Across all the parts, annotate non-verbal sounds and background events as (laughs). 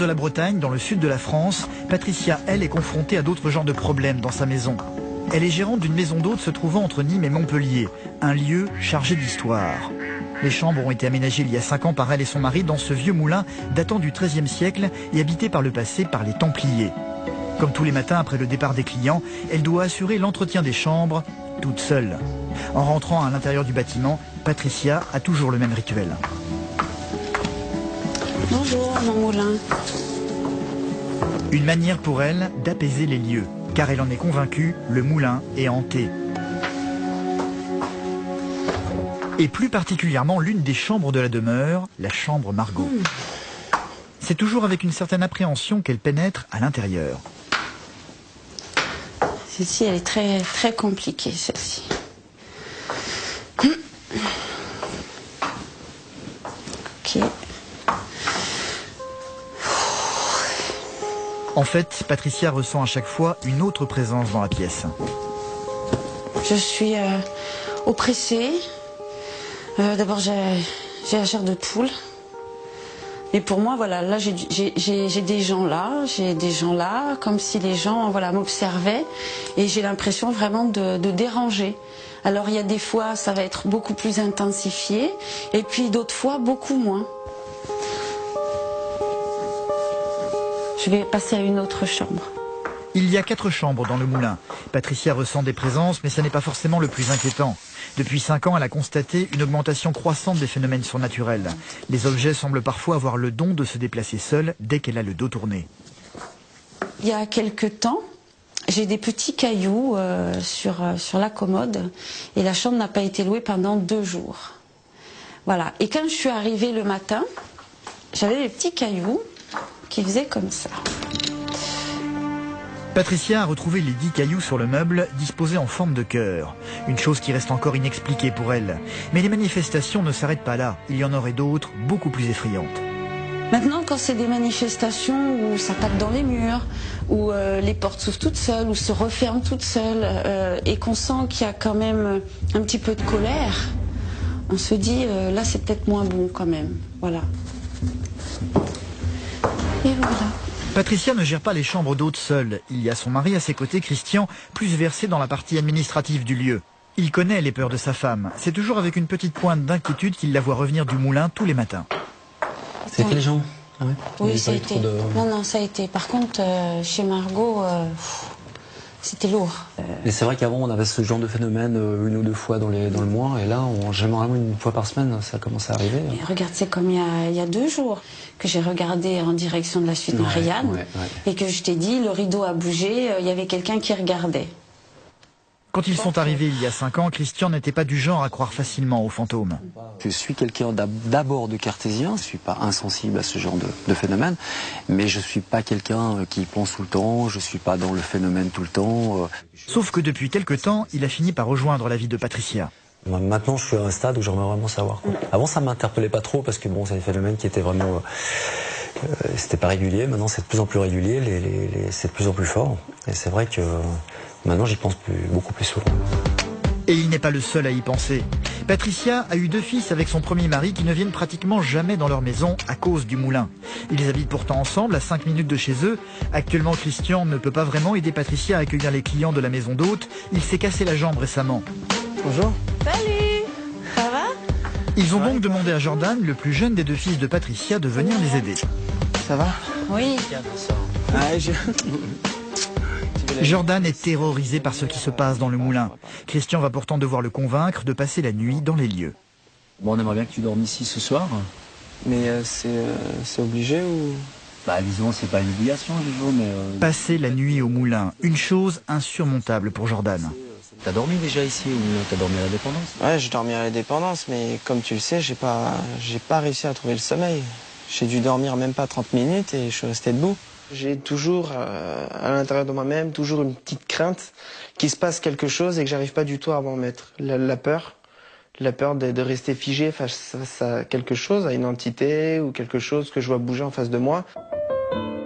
de la Bretagne, dans le sud de la France, Patricia, elle, est confrontée à d'autres genres de problèmes dans sa maison. Elle est gérante d'une maison d'hôtes se trouvant entre Nîmes et Montpellier, un lieu chargé d'histoire. Les chambres ont été aménagées il y a cinq ans par elle et son mari dans ce vieux moulin datant du XIIIe siècle et habité par le passé par les Templiers. Comme tous les matins après le départ des clients, elle doit assurer l'entretien des chambres toute seule. En rentrant à l'intérieur du bâtiment, Patricia a toujours le même rituel. Bonjour, mon moulin. Une manière pour elle d'apaiser les lieux, car elle en est convaincue, le moulin est hanté. Et plus particulièrement l'une des chambres de la demeure, la chambre Margot. C'est toujours avec une certaine appréhension qu'elle pénètre à l'intérieur. Celle-ci, elle est très, très compliquée, celle-ci. En fait, Patricia ressent à chaque fois une autre présence dans la pièce. Je suis euh, oppressée. Euh, D'abord, j'ai la chair de poule. Et pour moi, voilà, là, j'ai des gens là, j'ai des gens là, comme si les gens, voilà, m'observaient, et j'ai l'impression vraiment de, de déranger. Alors, il y a des fois, ça va être beaucoup plus intensifié, et puis d'autres fois, beaucoup moins. Je vais passer à une autre chambre. Il y a quatre chambres dans le moulin. Patricia ressent des présences, mais ça n'est pas forcément le plus inquiétant. Depuis cinq ans, elle a constaté une augmentation croissante des phénomènes surnaturels. Les objets semblent parfois avoir le don de se déplacer seuls dès qu'elle a le dos tourné. Il y a quelque temps, j'ai des petits cailloux euh, sur, euh, sur la commode et la chambre n'a pas été louée pendant deux jours. Voilà. Et quand je suis arrivée le matin, j'avais des petits cailloux qui faisaient comme ça. Patricia a retrouvé les dix cailloux sur le meuble, disposés en forme de cœur. Une chose qui reste encore inexpliquée pour elle. Mais les manifestations ne s'arrêtent pas là. Il y en aurait d'autres, beaucoup plus effrayantes. Maintenant, quand c'est des manifestations où ça tape dans les murs, où euh, les portes s'ouvrent toutes seules, où se referment toutes seules, euh, et qu'on sent qu'il y a quand même un petit peu de colère, on se dit euh, là c'est peut-être moins bon quand même. Voilà. Et voilà. Patricia ne gère pas les chambres d'hôtes seule. Il y a son mari à ses côtés, Christian, plus versé dans la partie administrative du lieu. Il connaît les peurs de sa femme. C'est toujours avec une petite pointe d'inquiétude qu'il la voit revenir du moulin tous les matins. C'est quel genre ah ouais? Y Oui, ça a été. de- Non, non, ça a été. Par contre, euh, chez Margot, euh, pff, c'était lourd. Euh, Et c'est vrai qu'avant, on avait ce genre de phénomène euh, une ou deux fois dans, les, dans le mois, et là, on, généralement une fois par semaine, ça commence à arriver. Mais regarde, c'est comme il y, a, il y a deux jours que j'ai regardé en direction de la suite Ouais, Marianne ouais, ouais. et que je t'ai dit, le rideau a bougé, euh, il y avait quelqu'un qui regardait. Quand ils sont arrivés il y a cinq ans, Christian n'était pas du genre à croire facilement aux fantômes. Je suis quelqu'un d'ab- d'abord de cartésien, je suis pas insensible à ce genre de, de phénomène, mais je suis pas quelqu'un euh, qui pense tout le temps, je suis pas dans le phénomène tout le temps. euh. Sauf que depuis quelque temps, il a fini par rejoindre la vie de Patricia. Maintenant, je suis à un stade où j'aimerais vraiment savoir. quoi. Avant, ça m'interpellait pas trop parce que bon, c'est des phénomènes qui étaient vraiment, euh, euh, c'était pas régulier. Maintenant, c'est de plus en plus régulier, les, les- les- c'est de plus en plus fort. Et c'est vrai que euh, maintenant, j'y pense plus, beaucoup plus souvent. Et il n'est pas le seul à y penser. Patricia a eu deux fils avec son premier mari qui ne viennent pratiquement jamais dans leur maison à cause du moulin. Ils habitent pourtant ensemble à 5 minutes de chez eux. Actuellement, Christian ne peut pas vraiment aider Patricia à accueillir les clients de la maison d'hôte. Il s'est cassé la jambe récemment. Bonjour. Salut Ça va? Ils ont donc demandé à Jordan, le plus jeune des deux fils de Patricia, de venir les aider. Ça va? Oui. Ah, je... Jordan est terrorisé par ce qui se passe dans le moulin. Christian va pourtant devoir le convaincre de passer la nuit dans les lieux. Bon, on aimerait bien que tu dormes ici ce soir. Mais euh, c'est euh, c'est obligé ou? Bah, disons, c'est pas une obligation, Jojo, mais. euh, Passer la nuit au moulin, une chose insurmontable pour Jordan. T'as dormi déjà ici ou t'as dormi à la dépendance? Ouais, j'ai dormi à la dépendance, mais comme tu le sais, j'ai pas, j'ai pas réussi à trouver le sommeil. J'ai dû dormir même pas 30 minutes et je suis resté debout. J'ai toujours, euh, à l'intérieur de moi-même, toujours une petite crainte qu'il se passe quelque chose et que j'arrive pas du tout à m'en mettre. La, peur, la peur de, de rester figé face, face à quelque chose, à une entité ou quelque chose que je vois bouger en face de moi.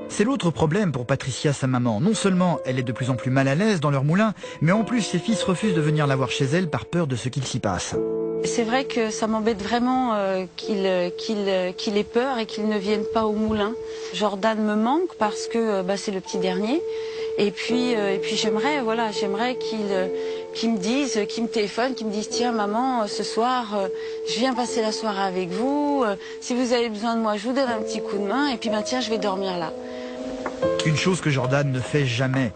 C'est l'autre problème pour Patricia, sa maman. Non seulement elle est de plus en plus mal à l'aise dans leur moulin, mais en plus ses fils refusent de venir la voir chez elle par peur de ce qu'il s'y passe. C'est vrai que ça m'embête vraiment euh, qu'il euh, qu'il euh, ait peur et qu'il ne vienne pas au moulin. Jordan me manque parce que euh, bah, c'est le petit dernier. Et puis, euh, et puis j'aimerais, voilà, j'aimerais qu'il qu'il me dise, qu'il me téléphone, qu'il me dise tiens maman, ce soir, je viens passer la soirée avec vous. si vous avez besoin de moi, je vous donne un petit coup de main. Et puis ben tiens, je vais dormir là. Une chose que Jordan ne fait jamais.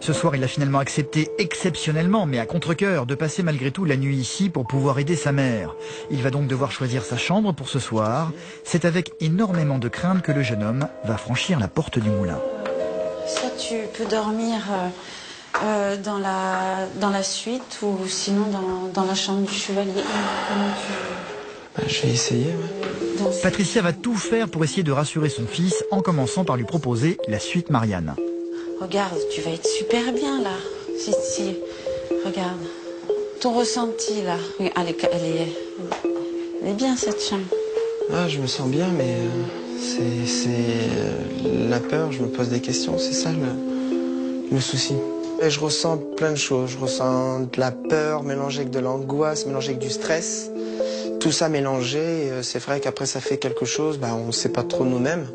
Ce soir, il a finalement accepté exceptionnellement, mais à contre-cœur, de passer malgré tout la nuit ici pour pouvoir aider sa mère. Il va donc devoir choisir sa chambre pour ce soir. C'est avec énormément de crainte que le jeune homme va franchir la porte du moulin. Soit tu peux dormir euh, euh, dans, la, suite ou sinon dans, la chambre du chevalier. Je vais essayer. ouais. Patricia va tout faire pour essayer de rassurer son fils en commençant par lui proposer la suite Marianne. Regarde, tu vas être super bien là. Si, si. Regarde. Ton ressenti là. Oui, Elle est, elle est, elle est bien cette chambre. Ah, je me sens bien, mais euh, c'est c'est, euh, la peur. Je me pose des questions. C'est ça le, le souci. Et je ressens plein de choses. Je ressens de la peur mélangée avec de l'angoisse, mélangée avec du stress. Tout ça mélangé, euh, c'est vrai qu'après ça fait quelque chose. Bah, on ne sait pas trop nous-mêmes.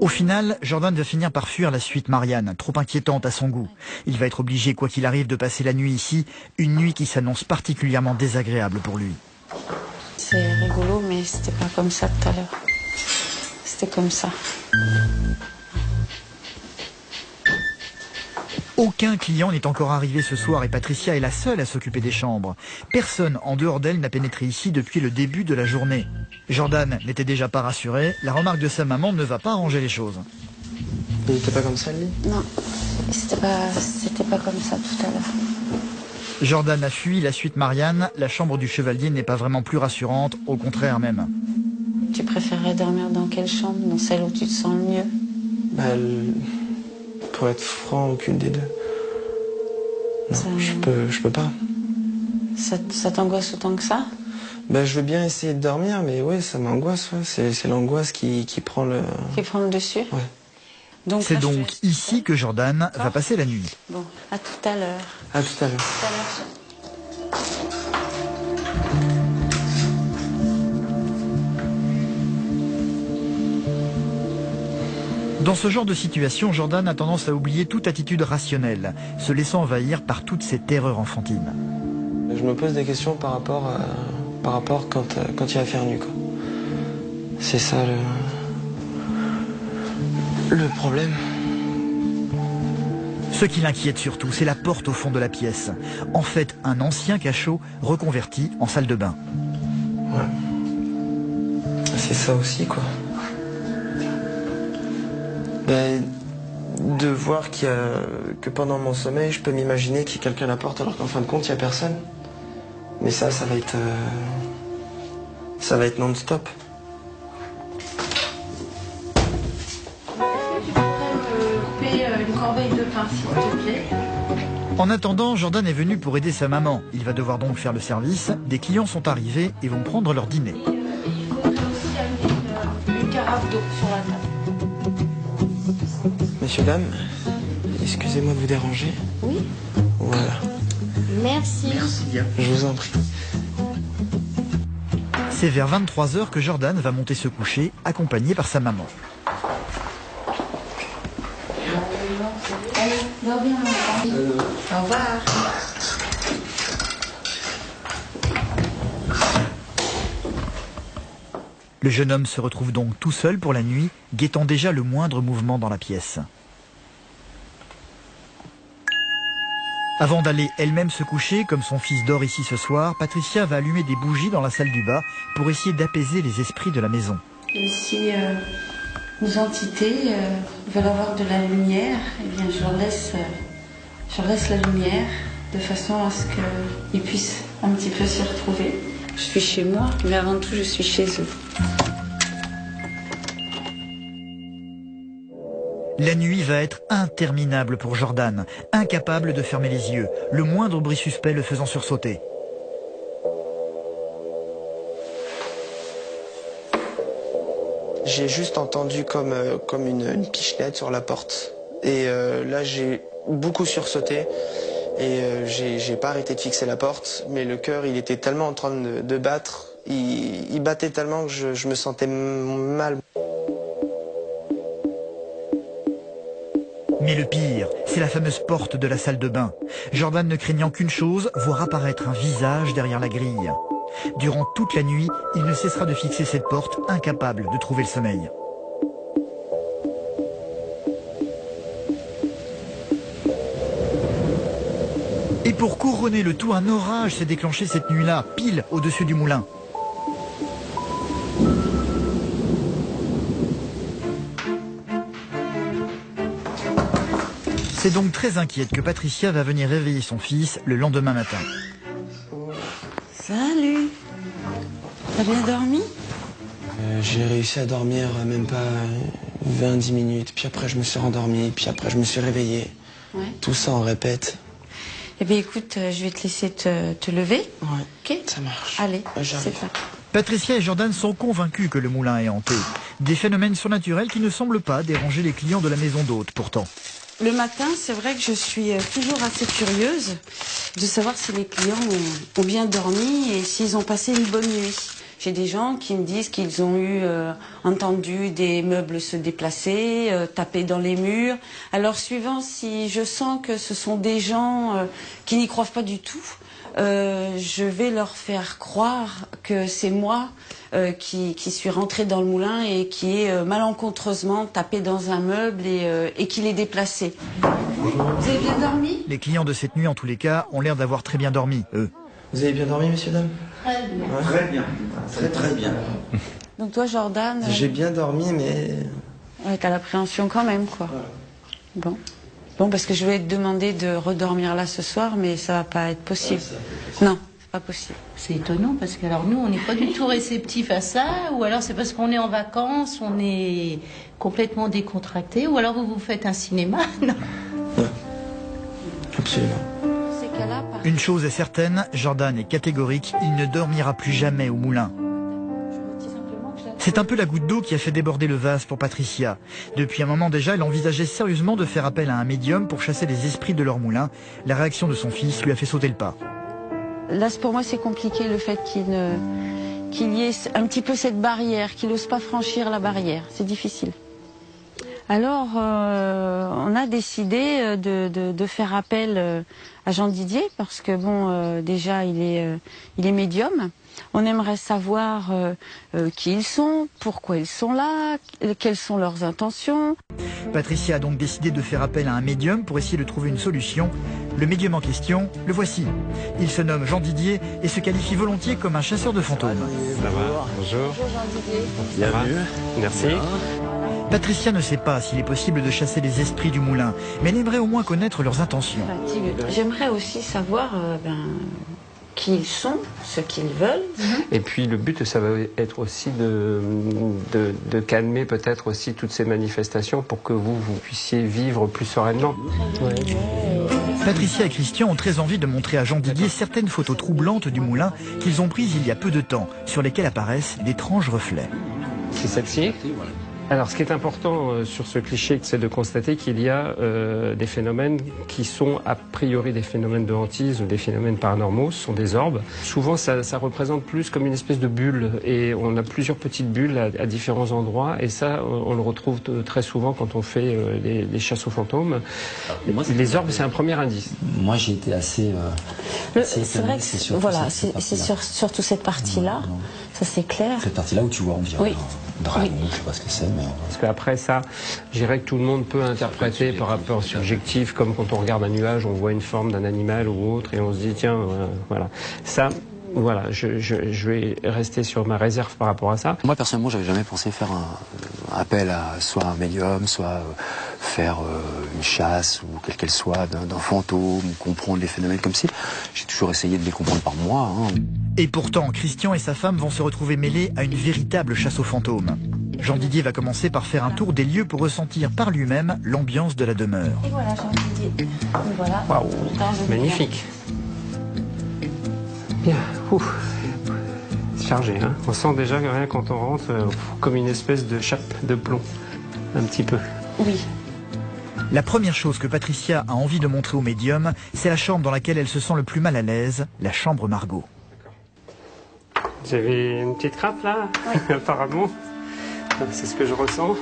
Au final, Jordan va finir par fuir la suite Marianne, trop inquiétante à son goût. Il va être obligé, quoi qu'il arrive, de passer la nuit ici, une nuit qui s'annonce particulièrement désagréable pour lui. C'est rigolo, mais c'était pas comme ça tout à l'heure. C'était comme ça. Aucun client n'est encore arrivé ce soir et Patricia est la seule à s'occuper des chambres. Personne en dehors d'elle n'a pénétré ici depuis le début de la journée. Jordan n'était déjà pas rassuré, la remarque de sa maman ne va pas arranger les choses. Il n'était pas comme ça, le lit Non, c'était pas, c'était pas comme ça tout à l'heure. Jordan a fui la suite Marianne, la chambre du chevalier n'est pas vraiment plus rassurante, au contraire même. Tu préférerais dormir dans quelle chambre? Dans celle où tu te sens le mieux? Bah, Pour être franc, aucune des deux. Non, Ça- je peux, je peux pas. Ça, ça t'angoisse autant que ça? Bah, je veux bien essayer de dormir, mais ouais, ça m'angoisse. ouais. C'est l'angoisse qui, qui prend le. Qui prend le dessus? Ouais. Donc C'est donc ici que Jordan va passer la nuit. Bon, à tout à l'heure. À. Tout à l'heure. Dans ce genre de situation, Jordan a tendance à oublier toute attitude rationnelle, se laissant envahir par toutes ces terreurs enfantines. Je me pose des questions par rapport à, par rapport quand, euh, quand il va faire quoi. C'est ça le. Le problème. Ce qui l'inquiète surtout, c'est la porte au fond de la pièce. En fait, un ancien cachot reconverti en salle de bain. C'est ça aussi, quoi. Ben, de voir qu'il y a, que pendant mon sommeil, je peux m'imaginer qu'il y a quelqu'un à la porte alors qu'en fin de compte, il n'y a personne. Mais ça, ça va être. euh, ça va être non-stop. couper une corbeille de pain, s'il te plaît? En attendant, Jordan est venu pour aider sa maman. Il va devoir donc faire le service. Des clients sont arrivés et vont prendre leur dîner. Il faudrait aussi amener une, une carafe d'eau sur la table. Messieurs, dames, excusez-moi de vous déranger. Oui Voilà. Merci. Je vous en prie. C'est vers 23h que Jordan va monter se coucher, accompagné par sa maman. Allez, dors bien, maman. Au revoir. Le jeune homme se retrouve donc tout seul pour la nuit, guettant déjà le moindre mouvement dans la pièce. Avant d'aller elle-même se coucher, comme son fils dort ici ce soir, Patricia va allumer des bougies dans la salle du bas pour essayer d'apaiser les esprits de la maison. Si euh, nos entités euh, veulent avoir de la lumière, eh bien, je leur laisse, euh, je leur laisse la lumière de façon à ce qu'ils puissent un petit peu s'y retrouver. Je suis chez moi, mais avant tout, je suis chez eux. La nuit va être interminable pour Jordan, incapable de fermer les yeux, le moindre bruit suspect le faisant sursauter. J'ai juste entendu comme, euh, comme une, une pichenette sur la porte. Et euh, là, j'ai beaucoup sursauté. Et euh, j'ai pas arrêté de fixer la porte, mais le cœur, il était tellement en train de battre, il, battait tellement que je, me sentais mal. Mais le pire, c'est la fameuse porte de la salle de bain. Jordan ne craignant qu'une chose, voir apparaître un visage derrière la grille. Durant toute la nuit, il ne cessera de fixer cette porte, incapable de trouver le sommeil. Et pour couronner le tout, un orage s'est déclenché cette nuit-là, pile au-dessus du moulin. C'est donc très inquiète que Patricia va venir réveiller son fils le lendemain matin. Salut. T'as bien dormi? Euh, j'ai réussi à dormir euh, même pas 20-10 minutes, puis après je me suis rendormi, puis après je me suis réveillé. Ouais. Tout ça en répète. Eh bien écoute, euh, je vais te laisser te, te lever. Ouais, Ok ça marche. Allez, Ouais, c'est ça. Patricia et Jordan sont convaincus que le moulin est hanté. Des phénomènes surnaturels qui ne semblent pas déranger les clients de la maison d'hôte pourtant. Le matin, c'est vrai que je suis euh, toujours assez curieuse de savoir si les clients ont, bien dormi et s'ils ont passé une bonne nuit. J'ai des gens qui me disent qu'ils ont eu euh, entendu des meubles se déplacer, euh, taper dans les murs. Alors suivant si je sens que ce sont des gens euh, qui n'y croient pas du tout, euh, je vais leur faire croire que c'est moi euh, qui, qui suis rentrée dans le moulin et qui est euh, malencontreusement tapé dans un meuble et, euh, et qui l'ai déplacé. Vous avez bien dormi? Les clients de cette nuit, en tous les cas, ont l'air d'avoir très bien dormi, eux. Vous avez bien dormi, messieurs, dames? Très bien. Très très bien. (laughs) Donc toi, Jordan, euh, J'ai bien dormi, mais ouais, t'as l'appréhension quand même, quoi. Bon. Bon, parce que je voulais te demander de redormir là ce soir, mais ça va pas être possible. Non, c'est pas possible. C'est étonnant parce que alors nous on n'est pas du tout réceptif à ça ou alors c'est parce qu'on est en vacances, on est complètement décontracté ou alors vous vous faites un cinéma. (laughs) Non. absolument. Ces cas-là, par... Une chose est certaine, Jordan est catégorique, il ne dormira plus jamais au moulin. C'est un peu la goutte d'eau qui a fait déborder le vase pour Patricia. Depuis un moment déjà, elle envisageait sérieusement de faire appel à un médium pour chasser les esprits de leur moulin. La réaction de son fils lui a fait sauter le pas. Là, pour moi, c'est compliqué le fait qu'il ne... y ait un petit peu cette barrière, qu'il n'ose pas franchir la barrière. C'est difficile. Alors, euh, on a décidé euh, de, de, de faire appel euh, à Jean Didier parce que bon, euh, déjà, il est, euh, il est médium. On aimerait savoir euh, euh, qui ils sont, pourquoi ils sont là, quelles sont leurs intentions. Patricia a donc décidé de faire appel à un médium pour essayer de trouver une solution. Le médium en question, le voici. Il se nomme Jean Didier et se qualifie volontiers comme un chasseur de fantômes. Ça va Bonjour. Bienvenue. Merci. Patricia ne sait pas s'il est possible de chasser les esprits du moulin, mais elle aimerait au moins connaître leurs intentions. J'aimerais aussi savoir euh, ben, qui ils sont, ce qu'ils veulent. Et puis le but, ça va être aussi de, de, de calmer peut-être aussi toutes ces manifestations pour que vous, vous puissiez vivre plus sereinement. Patricia et Christian ont très envie de montrer à Jean Didier certaines photos troublantes du moulin qu'ils ont prises il y a peu de temps, sur lesquelles apparaissent d'étranges reflets. C'est celle-ci? Alors, ce qui est important euh, sur ce cliché, c'est de constater qu'il y a euh, des phénomènes qui sont a priori des phénomènes de hantise ou des phénomènes paranormaux, ce sont des orbes. Souvent, ça, ça représente plus comme une espèce de bulle, et on a plusieurs petites bulles à, à différents endroits, et ça, on, on le retrouve très souvent quand on fait euh, les, les chasses aux fantômes. moi, les orbes, c'est un premier indice. Moi, j'ai été assez. euh, assez C'est vrai que c'est surtout voilà, c'est sur, surtout cette partie-là. Ça c'est clair. Cette partie-là où tu vois, on dirait Oui. un dragon, je sais pas ce que c'est, mais. Parce qu'après ça, je dirais que tout le monde peut interpréter par rapport subjectif, comme quand on regarde un nuage, on voit une forme d'un animal ou autre, et on se dit, tiens, euh, voilà. Ça, voilà, je, je, je vais rester sur ma réserve par rapport à ça. Moi personnellement, j'avais jamais pensé faire un, un appel à soit un médium, soit euh, faire euh, une chasse ou quelle qu'elle soit d'un fantôme, ou comprendre les phénomènes comme si. J'ai toujours essayé de les comprendre par moi. hein. Et pourtant, Christian et sa femme vont se retrouver mêlés à une véritable chasse aux fantômes. Jean Didier va commencer par faire un tour des lieux pour ressentir par lui-même l'ambiance de la demeure. Et voilà, Jean Didier. Voilà. Le magnifique. Bien, chargé, hein. On sent déjà que rien quand on rentre, euh, comme une espèce de chape de plomb, un petit peu. Oui. La première chose que Patricia a envie de montrer au médium, c'est la chambre dans laquelle elle se sent le plus mal à l'aise, la chambre Margot. Vous avez une petite crainte là? (laughs) Apparemment. C'est ce que je ressens.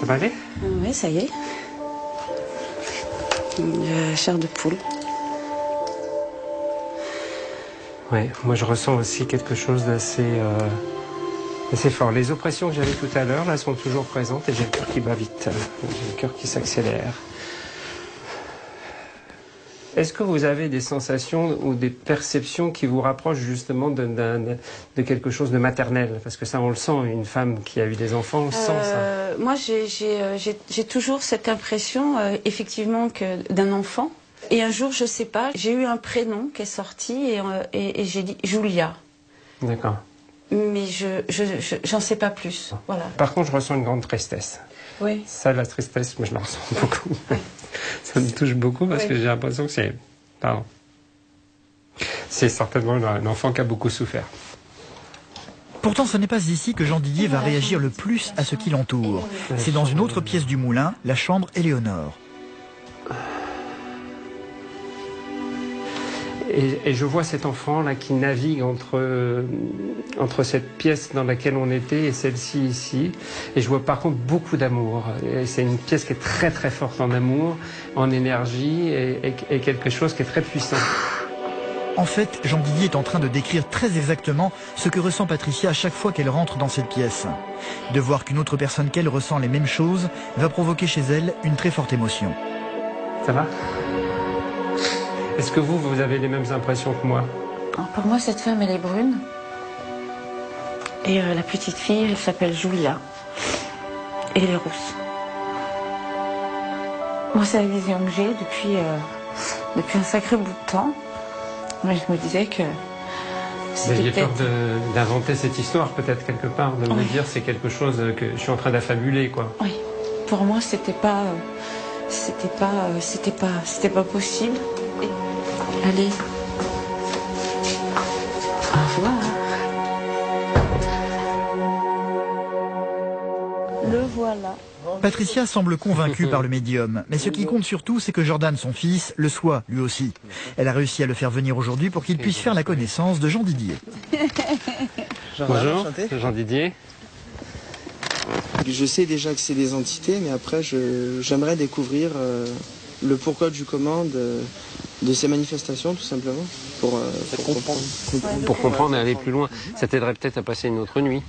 Ça va aller? Oui, ça y est. La chair de poule. Ouais, moi je ressens aussi quelque chose d'assez euh, assez fort. Les oppressions que j'avais tout à l'heure, là, sont toujours présentes et j'ai le cœur qui bat vite. J'ai le cœur qui s'accélère. Est-ce que vous avez des sensations ou des perceptions qui vous rapprochent justement de, de, de quelque chose de maternel? Parce que ça, on le sent, une femme qui a eu des enfants, on sent ça. Euh, moi, j'ai- euh, j'ai- toujours cette impression, euh, effectivement, d'un enfant. Et un jour, je sais pas, j'ai eu un prénom qui est sorti et, euh, et- et j'ai dit Julia. D'accord. Mais je je- je- j'en sais pas plus. Voilà. Par contre, je ressens une grande tristesse. Oui. Ça, la tristesse, moi, je la ressens beaucoup. (laughs) ça me touche beaucoup parce Oui. que j'ai l'impression que c'est. Pardon. C'est certainement un enfant qui a beaucoup souffert. Pourtant, ce n'est pas ici que Jean Didier va réagir le plus à ce qui l'entoure. C'est dans une autre pièce du moulin, la chambre Éléonore. Et, et je vois cet enfant là qui navigue entre, euh, entre cette pièce dans laquelle on était et celle-ci ici. Et je vois par contre beaucoup d'amour. C'est une pièce qui est très très forte en amour, en énergie et, et- et quelque chose qui est très puissant. En fait, Jean Didier est en train de décrire très exactement ce que ressent Patricia à chaque fois qu'elle rentre dans cette pièce. De voir qu'une autre personne qu'elle ressent les mêmes choses va provoquer chez elle une très forte émotion. Ça va? Est-ce que vous, vous avez les mêmes impressions que moi Alors, pour moi, cette femme, elle est brune. Et euh, la petite fille, elle s'appelle Julia. Et elle est rousse. Moi, c'est la vision que j'ai depuis, euh, depuis un sacré bout de temps. Mais je me disais que Vous aviez peur d'inventer cette histoire peut-être quelque part, de me dire c'est quelque chose que je suis en train d'affabuler quoi. Oui. Pour moi, c'était pas... euh, c'était pas... c'était pas... C'était pas possible. Allez. Au revoir. Le voilà. Patricia semble convaincue par le médium, mais ce qui compte surtout, c'est que Jordan, son fils, le soit lui aussi. Elle a réussi à le faire venir aujourd'hui pour qu'il puisse faire la connaissance de Jean Didier. Bonjour, Jean Didier. Je sais déjà que c'est des entités, mais après, je- j'aimerais découvrir euh, le pourquoi du comment de, de ces manifestations, tout simplement, pour, euh, pour comprendre. Pour comprendre et aller plus loin, ça t'aiderait peut-être à passer une autre nuit.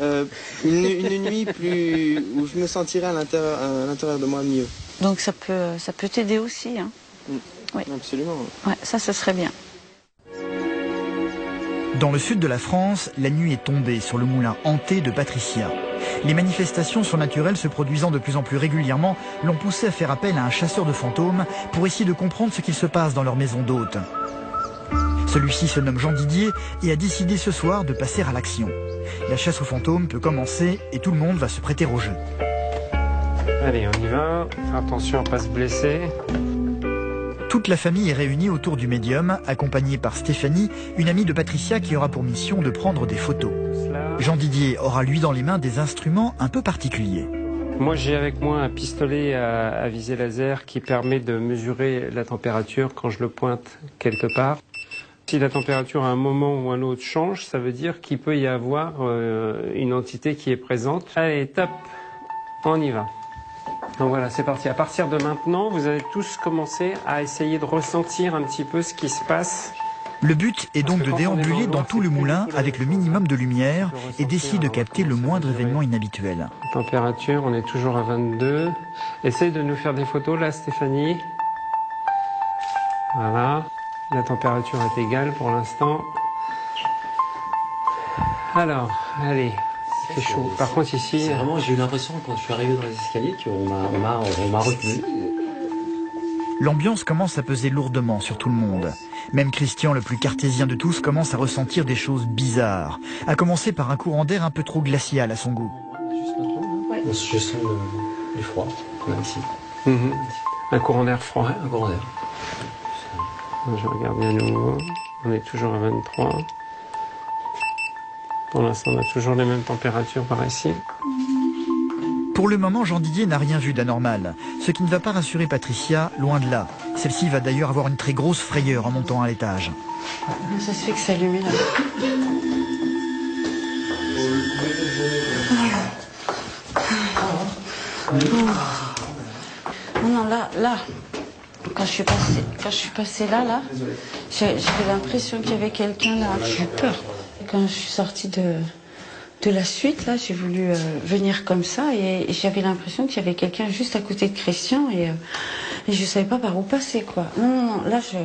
Euh, une, une nuit plus où je me sentirais à l'intérieur, à l'intérieur de moi mieux. Donc ça peut, ça peut t'aider aussi. Hein. Absolument. Ouais, ça, ce serait bien. Dans le sud de la France, la nuit est tombée sur le moulin hanté de Patricia. Les manifestations surnaturelles se produisant de plus en plus régulièrement l'ont poussé à faire appel à un chasseur de fantômes pour essayer de comprendre ce qu'il se passe dans leur maison d'hôte. Celui-ci se nomme Jean Didier et a décidé ce soir de passer à l'action. La chasse aux fantômes peut commencer et tout le monde va se prêter au jeu. Allez, on y va. Attention à pas se blesser. Toute la famille est réunie autour du médium, accompagnée par Stéphanie, une amie de Patricia qui aura pour mission de prendre des photos. Jean Didier aura lui dans les mains des instruments un peu particuliers. Moi, j'ai avec moi un pistolet à, à visée laser qui permet de mesurer la température quand je le pointe quelque part. Si la température à un moment ou un autre change, ça veut dire qu'il peut y avoir euh, une entité qui est présente. Allez, top, on y va. Donc voilà, c'est parti. À partir de maintenant, vous allez tous commencer à essayer de ressentir un petit peu ce qui se passe. Le but est donc de déambuler dans tout le moulin avec le minimum de lumière et d'essayer de capter le moindre événement inhabituel. Température, on est toujours à 22. Essaye de nous faire des photos là, Stéphanie. Voilà. La température est égale pour l'instant. Alors, allez. Chaud. Par contre ici, C'est vraiment, j'ai eu l'impression quand je suis arrivé dans les escaliers qu'on m'a, on m'a, on m'a retenu. L'ambiance commence à peser lourdement sur tout le monde. Même Christian, le plus cartésien de tous, commence à ressentir des choses bizarres. À commencer par un courant d'air un peu trop glacial à son goût. Je sens le, le froid, là, ici. Mhm. un courant d'air froid. Ouais, un courant d'air. Je regarde bien à nouveau. On est toujours à 23. Pour l'instant, on a toujours les mêmes températures par ici. Pour le moment, Jean Didier n'a rien vu d'anormal, ce qui ne va pas rassurer Patricia, loin de là. Celle-ci va d'ailleurs avoir une très grosse frayeur en montant à l'étage. Comment ça se fait que c'est allumé là Non, non, là, là, quand je suis passée, quand je suis passée là, là, j'ai- j'avais l'impression qu'il y avait quelqu'un là. J'ai eu peur. Quand je suis sortie de, de la suite, là, j'ai voulu euh, venir comme ça et, et j'avais l'impression qu'il y avait quelqu'un juste à côté de Christian et, euh, et je savais pas par où passer, quoi. Non, non, non, là, je...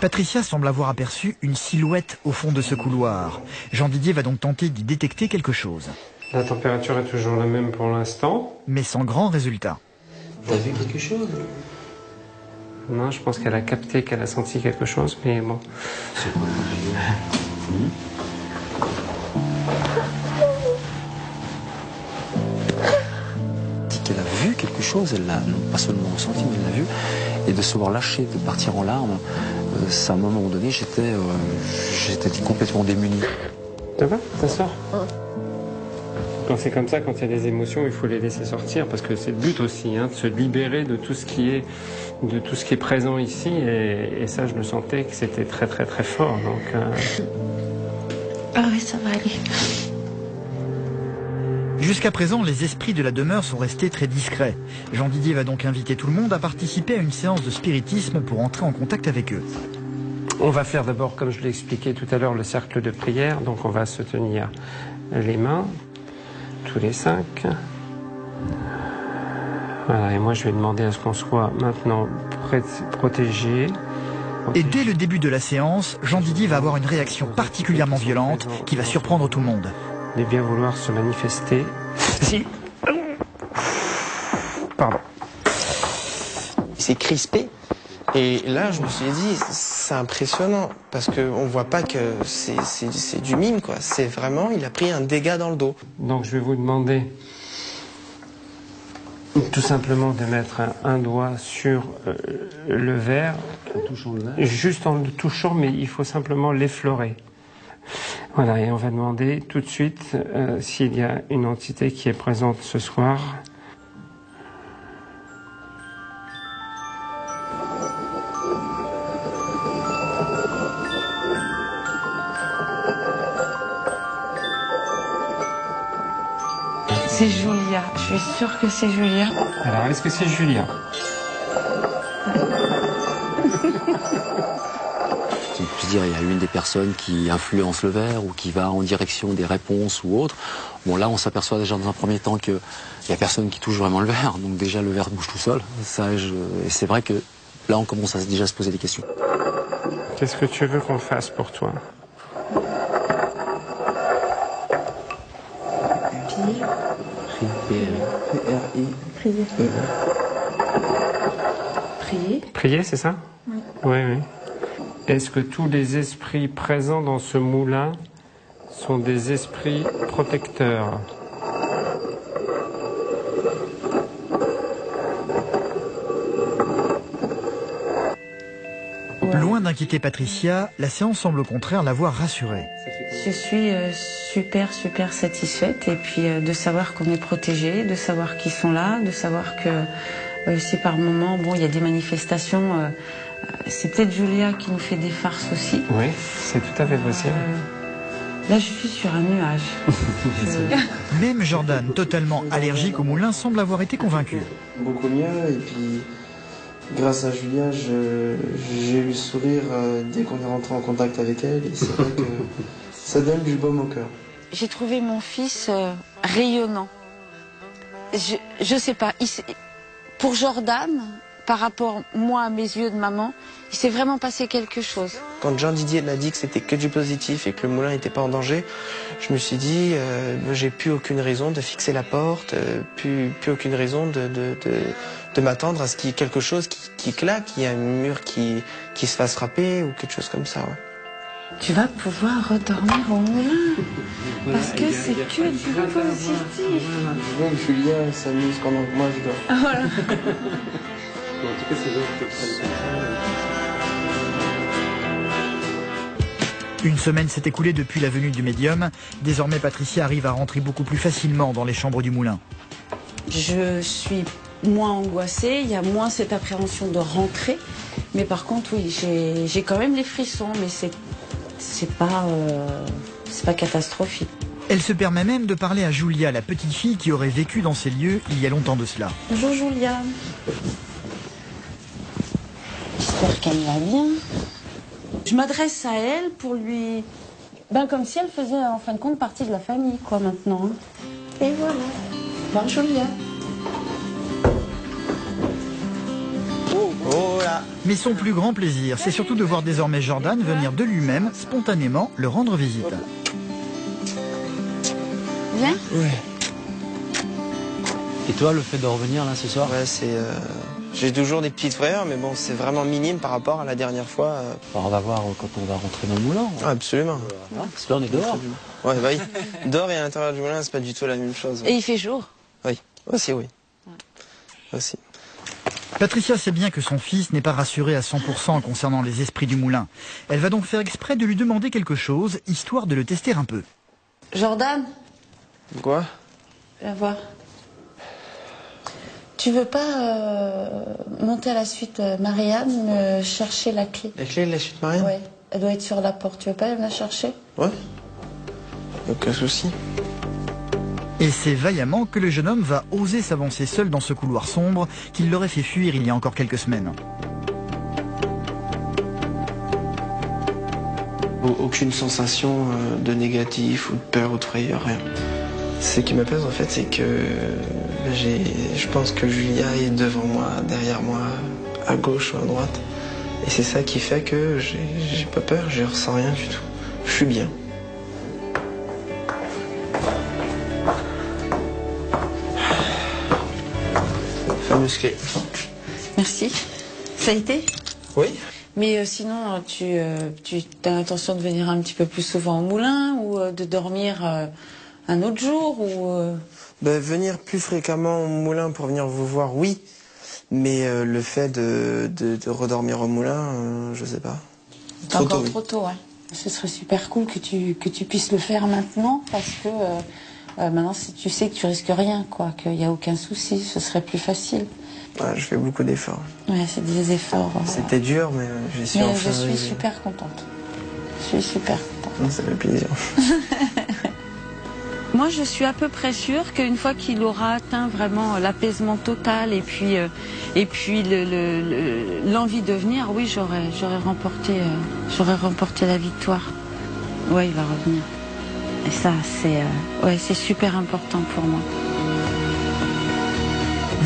Patricia semble avoir aperçu une silhouette au fond de ce couloir. Jean Didier va donc tenter d'y détecter quelque chose, La température est toujours la même pour l'instant. mais sans grand résultat. T'as vu quelque chose? Non, je pense qu'elle a capté, qu'elle a senti quelque chose, mais bon. C'est dit (laughs) qu'elle a vu quelque chose, elle l'a non pas seulement ressenti, mais elle l'a vu. Et de se voir lâcher, de partir en larmes, euh, ça, à un moment donné, j'étais euh, j'étais complètement démuni. Ça va Ça sort Quand c'est comme ça, quand il y a des émotions, il faut les laisser sortir parce que c'est le but aussi, hein, de se libérer de tout ce qui est, de tout ce qui est présent ici. Et, et ça, je le sentais que c'était très très très fort. Donc, euh, (laughs) Ah oui, ça va aller. Jusqu'à présent, les esprits de la demeure sont restés très discrets. Jean Didier va donc inviter tout le monde à participer à une séance de spiritisme pour entrer en contact avec eux. on va faire d'abord, comme je l'ai expliqué tout à l'heure, le cercle de prière. Donc, on va se tenir les mains, tous les cinq. Voilà. Et moi, je vais demander à ce qu'on soit maintenant protégé. Et dès le début de la séance, Jean Didier va avoir une réaction particulièrement violente qui va surprendre tout le monde. de bien vouloir se manifester. Si. Pardon. Il s'est crispé. Et là, je me suis dit, c'est impressionnant, parce qu'on voit pas que c'est- c'est c'est du mime, quoi. C'est vraiment, il a pris un dégât dans le dos. Donc je vais vous demander tout simplement de mettre un, un doigt sur euh, le verre, Touchant le verre. juste en le touchant, mais il faut simplement l'effleurer. Voilà, et on va demander tout de suite euh, s'il y a une entité qui est présente ce soir. Sûre que c'est Julia. Alors, est-ce que c'est Julien? Si je veux dire, il y a une des personnes qui influence le verre ou qui va en direction des réponses ou autres. Bon, là, on s'aperçoit déjà dans un premier temps qu'il y a personne qui touche vraiment le verre. Donc déjà, le verre bouge tout seul. Ça, je- et c'est vrai que là, on commence à, se- déjà à se poser des questions. Qu'est-ce que tu veux qu'on fasse pour toi? Priez. Prier, c'est ça Oui. Oui, oui. Est-ce que tous les esprits présents dans ce moulin sont des esprits protecteurs Loin d'inquiéter Patricia, la séance semble au contraire l'avoir rassurée. Je suis euh, super, super satisfaite. Et puis euh, de savoir qu'on est protégé, de savoir qu'ils sont là, de savoir que euh, si par moment, bon, il y a des manifestations, c'est peut-être Julia qui nous fait des farces aussi. Oui, c'est tout à fait possible. Là, je suis sur un nuage. (laughs) Je- Même Jordan, totalement allergique au moulin, semble avoir été convaincu. Beaucoup mieux, et puis grâce à Julia, j'ai eu le sourire euh, dès qu'on est rentré en contact avec elle, et c'est vrai que ça donne du baume au cœur. J'ai trouvé mon fils euh, rayonnant. Je, je sais pas. il pour Jordan, par rapport moi à mes yeux de maman, il s'est vraiment passé quelque chose. Quand Jean Didier m'a dit que c'était que du positif et que le moulin n'était pas en danger, je me suis dit, euh, j'ai plus aucune raison de fixer la porte, euh, plus, plus aucune raison de, de, de, de m'attendre à ce qu'il y ait quelque chose qui, qui claque, qu'il y ait un mur qui, qui se fasse frapper ou quelque chose comme ça. ouais. Tu vas pouvoir redormir au moulin. Parce que c'est que du positif. Donc Julia s'amuse pendant que moi je dors. Voilà. (laughs) En tout cas, c'est Une semaine s'est écoulée depuis la venue du médium. Désormais, Patricia arrive à rentrer beaucoup plus facilement dans les chambres du moulin. Je suis moins angoissée, il y a moins cette appréhension de rentrer. Mais par contre, oui, j'ai quand même les frissons, mais c'est c'est pas euh, c'est pas catastrophique. Elle se permet même de parler à Julia, la petite fille qui aurait vécu dans ces lieux il y a longtemps de cela. Bonjour Julia. J'espère qu'elle va bien. Je m'adresse à elle pour lui. Ben, comme si elle faisait en fin de compte partie de la famille, quoi, maintenant. hein. Et voilà. Bonjour Julia. Mais son plus grand plaisir, c'est surtout de voir désormais Jordan venir de lui-même, spontanément, le rendre visite. Bien Ouais. Et toi, le fait de revenir là ce soir? Ouais, c'est. euh, J'ai toujours des petites frayeurs, mais bon, c'est vraiment minime par rapport à la dernière fois. euh. Alors, On va voir euh, quand on va rentrer dans le moulin. Ah, absolument. Hein Parce que là, on est dehors. Ouais, bah oui. Dehors et à l'intérieur du moulin, c'est pas du tout la même chose. Et il fait jour Oui, aussi, oui. Aussi. Patricia sait bien que son fils n'est pas rassuré à 100% concernant les esprits du moulin. Elle va donc faire exprès de lui demander quelque chose, histoire de le tester un peu. Jordan, Quoi? Viens voir. Tu veux pas euh, monter à la suite euh, Marianne, me chercher la clé? La clé de la suite Marianne? Ouais, elle doit être sur la porte. Tu veux pas aller me la chercher? Ouais. Aucun souci. Et c'est vaillamment que le jeune homme va oser s'avancer seul dans ce couloir sombre qu'il l'aurait fait fuir il y a encore quelques semaines. Au- Aucune sensation euh, de négatif ou de peur ou de frayeur, rien. Ce qui m'apaise en fait, c'est que je pense que Julia est devant moi, derrière moi, à gauche ou à droite. Et c'est ça qui fait que j'ai, j'ai pas peur, je ressens rien du tout. Je suis bien. Merci. Ça a été? Oui Mais euh, sinon, tu, euh, tu as l'intention de venir un petit peu plus souvent au moulin ou euh, de dormir euh, un autre jour ou euh, Ben, venir plus fréquemment au moulin pour venir vous voir, oui. Mais euh, le fait de, de, de redormir au moulin, euh, je sais pas. Trop encore tôt, oui. trop tôt, ouais. Ce serait super cool que tu, que tu puisses le faire maintenant parce que euh, euh, maintenant si tu sais que tu risques rien, quoi, qu'il n'y a aucun souci, ce serait plus facile. Ouais, je fais beaucoup d'efforts. Ouais, c'est des efforts. euh, C'était dur, mais euh, j'y suis Mais enfin je suis super contente. Je suis super contente. Ça fait plaisir. (laughs) Moi, je suis à peu près sûre qu'une fois qu'il aura atteint vraiment l'apaisement total et puis euh, et puis le- le- le- l'envie de venir, oui, j'aurais j'aurais remporté euh, j'aurais remporté la victoire. Ouais, il va revenir. Et ça, c'est euh, ouais, c'est super important pour moi.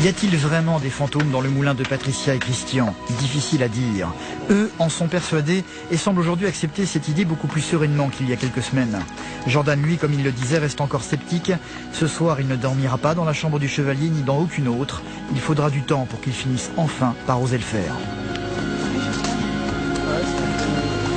Y a-t-il vraiment des fantômes dans le moulin de Patricia et Christian? Difficile à dire. Eux en sont persuadés et semblent aujourd'hui accepter cette idée beaucoup plus sereinement qu'il y a quelques semaines. Jordan, lui, comme il le disait, reste encore sceptique. Ce soir, il ne dormira pas dans la chambre du chevalier ni dans aucune autre. Il faudra du temps pour qu'il finisse enfin par oser le faire.